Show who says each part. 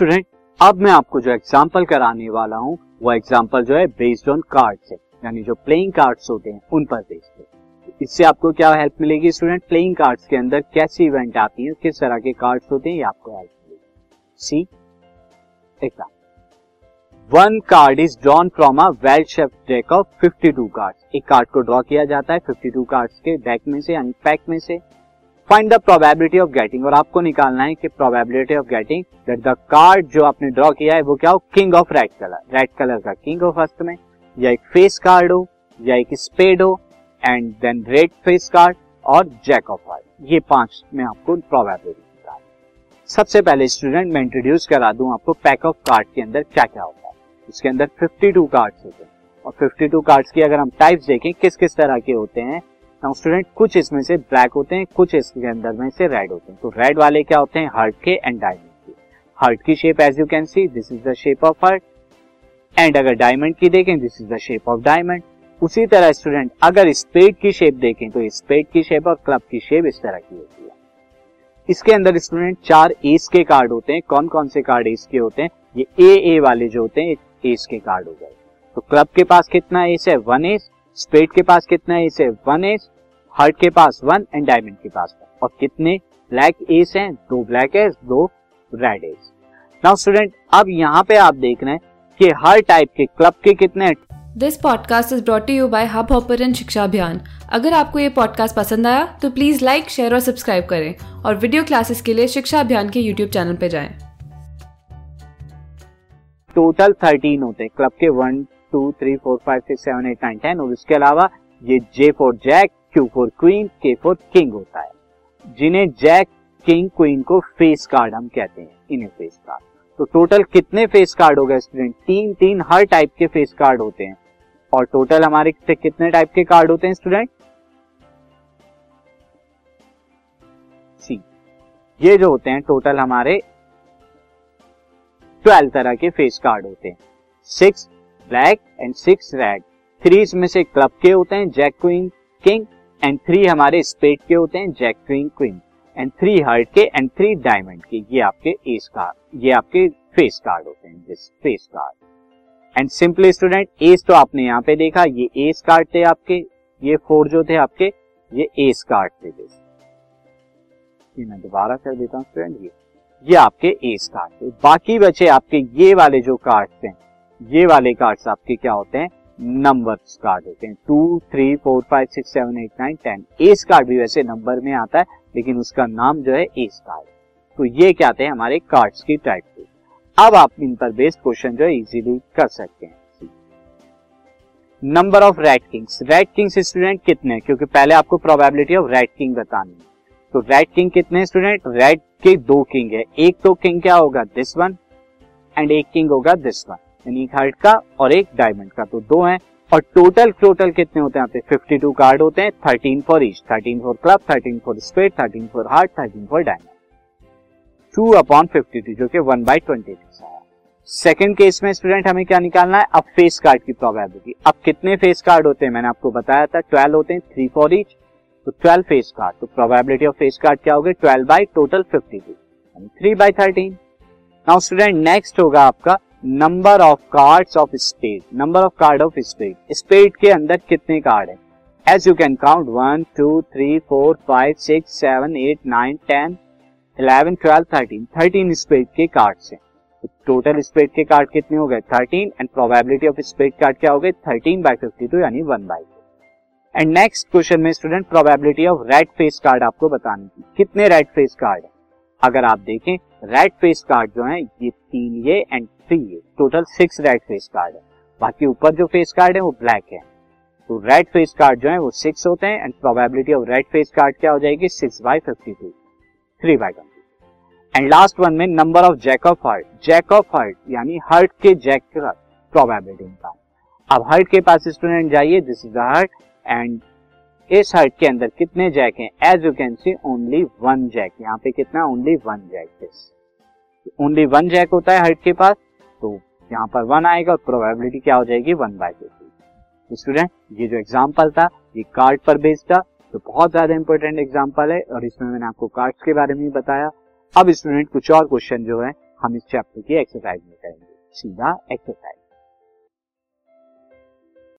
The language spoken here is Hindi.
Speaker 1: स्टूडेंट अब मैं आपको जो एग्ज़ाम्पल कराने वाला हूँ, वो एग्ज़ाम्पल जो है बेस्ड ऑन कार्ड्स है, यानी जो प्लेइंग कार्ड्स होते हैं, उन पर बेस्ड है। इससे आपको क्या हेल्प मिलेगी स्टूडेंट प्लेइंग कार्ड्स के अंदर कैसी इवेंट आती है, किस तरह के कार्ड्स होते हैं, ये आपको हेल्प मिलेगी। See example one card is drawn from a well shape deck of 52 cards एक कार्ड को ड्रॉ किया जाता है 52 कार्ड्स के डेक में से, यानी पैक में से। Find the probability of getting और आपको निकालना है कि probability of getting that the card जो आपने ड्रॉ किया है, वो क्या हो? King of red colour red colour का किंग हो फ़र्स्ट में। या एक फेस कार्ड हो, या एक स्पेड हो and then red face card और जैक ऑफ़ हार्ट ये पाँच में आपको प्रोबेबिलिटी सबसे पहले स्टूडेंट मैं इंट्रोड्यूस करा दूँ आपको पैक ऑफ़ कार्ड के अंदर क्या क्या होता है। इसके अंदर 52 कार्ड्स होते हैं। और 52 कार्ड्स की अगर हम टाइप्स देखें, किस किस तरह के होते हैं नाउ स्टूडेंट कुछ इसमें से ब्लैक होते हैं, कुछ इसके अंदर में से रेड होते हैं। तो रेड वाले क्या होते हैं? हार्ट के एंड डायमंड के। हार्ट की shape as you can see this is the shape of heart and अगर डायमंड की देखें this is the shape of diamond उसी तरह स्टूडेंट अगर स्पेड की शेप देखें तो स्पेड की शेप और क्लब की शेप इस तरह की होती है। इसके अंदर स्टूडेंट चार एस के कार्ड होते हैं। कौन कौन से कार्ड एस के होते हैं? ये ए ए वाले जो होते हैं एस के कार्ड हो गए। तो क्लब के पास कितना एस है? वन एस स्पेड के पास कितना एस है? वन एस हार्ट के पास वन एंड डायमंड के पास वन। और कितने? ब्लैक एस हैं दो ब्लैक एस दो रेड एस। नाउ स्टूडेंट अब यहाँ पे आप देख रहे हैं कि हर टाइप के क्लब के कितने
Speaker 2: this podcast is brought you by Hub Hopper शिक्षा अभियान अगर आपको ये पॉडकास्ट पसंद आया तो प्लीज़ लाइक शेयर और सब्सक्राइब करें। और वीडियो क्लासेस के लिए शिक्षा अभियान के यूट्यूब चैनल पर जाएँ।
Speaker 1: टोटल थर्टीन होते हैं। क्लब के one two three four five six seven eight nine ten और उसके अलावा ये J for jack Q for queen K for king होता है, जिन्हें जैक किंग क्वीन को फेस कार्ड हम कहते हैं, इन्हें फेस कार्ड तो टोटल कितने फेस कार्ड हो गए स्टूडेंट तीन तीन हर टाइप के फेस कार्ड होते हैं। और टोटल हमारे कितने टाइप के कार्ड होते हैं स्टूडेंट सी ये जो होते हैं टोटल हमारे ट्वेल्व तरह के फेस कार्ड होते हैं। Six black and six red three इसमें से क्लब के होते हैं jack queen king and three हमारे स्पेड के होते हैं jack queen queen and three heart के एंड थ्री डायमंड के. ये आपके एस कार्ड ये आपके फेस कार्ड होते हैं this face card and simply student ace तो आपने यहाँ पे देखा, ये एस कार्ड थे आपके, ये फोर जो थे आपके, ये एस कार्ड थे दिस ये मैं दोबारा कर देता हूँ स्टूडेंट ये ये आपके एस कार्ड थे. बाकी बचे आपके ये वाले जो कार्ड हैं, ये वाले कार्ड्स आपके क्या होते हैं? नंबर कार्ड होते हैं। Two, three, four, five, six, seven, eight, nine, ten. Ace card भी वैसे नंबर में आता है, लेकिन उसका नाम जो है एस कार्ड। तो ये क्या आते हैं हमारे कार्ड्स की टाइप के। अब आप इन पर बेस्ड क्वेश्चन जो है इजीली कर सकते हैं। Number of red kings red kings student कितने क्योंकि पहले आपको प्रोबेबिलिटी ऑफ़ रेड किंग बतानी है। तो रेड किंग कितने स्टूडेंट रेड के दो किंग है। एक तो किंग क्या होगा? दिस वन एंड एक किंग होगा दिस वन यानी एक हार्ट का और एक डायमंड का तो दो हैं। और टोटल टोटल कितने होते हैं? पे 52 कार्ड होते हैं 13 for each 13 for club 13 for spade 13 for heart 13 for diamond two upon fifty two जो कि one by twenty second case में स्टूडेंट हमें क्या निकालना है? अब फेस कार्ड की प्रोबेबिलिटी अब कितने फेस कार्ड होते हैं? मैंने आपको बताया था ट्वेल्व होते हैं थ्री फॉर ईच तो ट्वेल्व फेस कार्ड तो प्रोबेबिलिटी ऑफ़ फेस कार्ड क्या होगी? Twelve by total fifty two three by thirteen now student next होगा आपका number of cards of spade number of card of spade spade के अंदर कितने कार्ड है? As you can count one two three four five six seven eight nine ten eleven twelve thirteen thirteen spade के कार्ड है. टोटल स्पेड के कार्ड कितने हो गए? Thirteen and probability of spade card क्या हो गए? थर्टीन बाई फिफ्टी टू यानी one by and next question में student probability of red face card आपको बतानी थी कितने रेड फेस कार्ड है? अगर आप देखें रेड फेस कार्ड जो है, ये तीन ये एंड थ्री ये total six red face card है। बाकी ऊपर जो फेस कार्ड है, वो ब्लैक है। तो रेड फेस कार्ड जो है, वो सिक्स होते हैं and probability of red face card क्या हो जाएगी? Six by fifty two three by twenty and last one में number of jack of heart jack of heart यानी हार्ट के जैक प्रोबेबिलिटी का अब हार्ट के पास स्टूडेंट जाइए this is the heart and इस हर्ट के अंदर कितने जैक हैं? As you can see only one jack यहाँ पे कितना? Only one jack only one jack होता है हर्ट के पास। यहाँ पर वन आएगा और प्रोबेबिलिटी क्या हो जाएगी वन बाय फिफ्टी स्टूडेंट ये जो एग्ज़ाम्पल था, ये कार्ड पर बेस्ड था तो बहुत ज़्यादा इंपॉर्टेंट एग्ज़ाम्पल है और इसमें मैंने आपको कार्ड के बारे में बताया। अब स्टूडेंट कुछ और क्वेश्चन जो है, हम इस चैप्टर की एक्सरसाइज में करेंगे। सीधा एक्सरसाइज